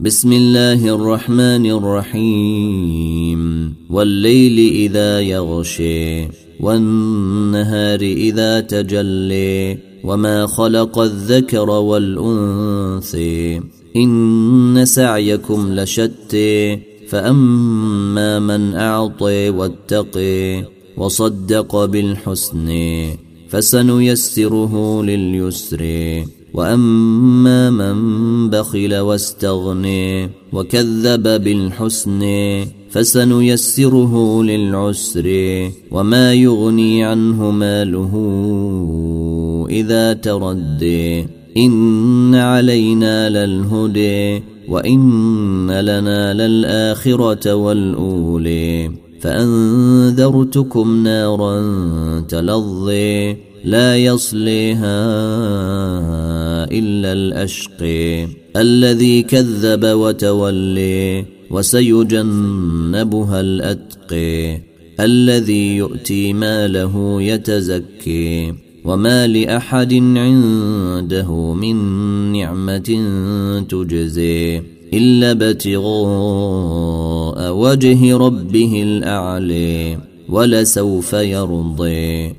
بسم الله الرحمن الرحيم. والليل إذا يغشي والنهار إذا تجلي وما خلق الذكر والانثي إن سعيكم لشتي فأما من اعطي واتقي وصدق بالحسن فسنيسره لليسر وأما من بخل واستغني وكذب بالحسن فسنيسره للعسر وما يغني عنه ماله إذا تردي. إن علينا للهدي وإن لنا للآخرة والاولي فأنذرتكم نارا تلظي لا يصليها إلا الأشقي الذي كذب وتولي وسيجنبها الأتقي الذي يؤتي ماله يتزكي وما لأحد عنده من نعمة تجزي إلا ابتغاء وجه ربه الأعلي ولسوف يرضي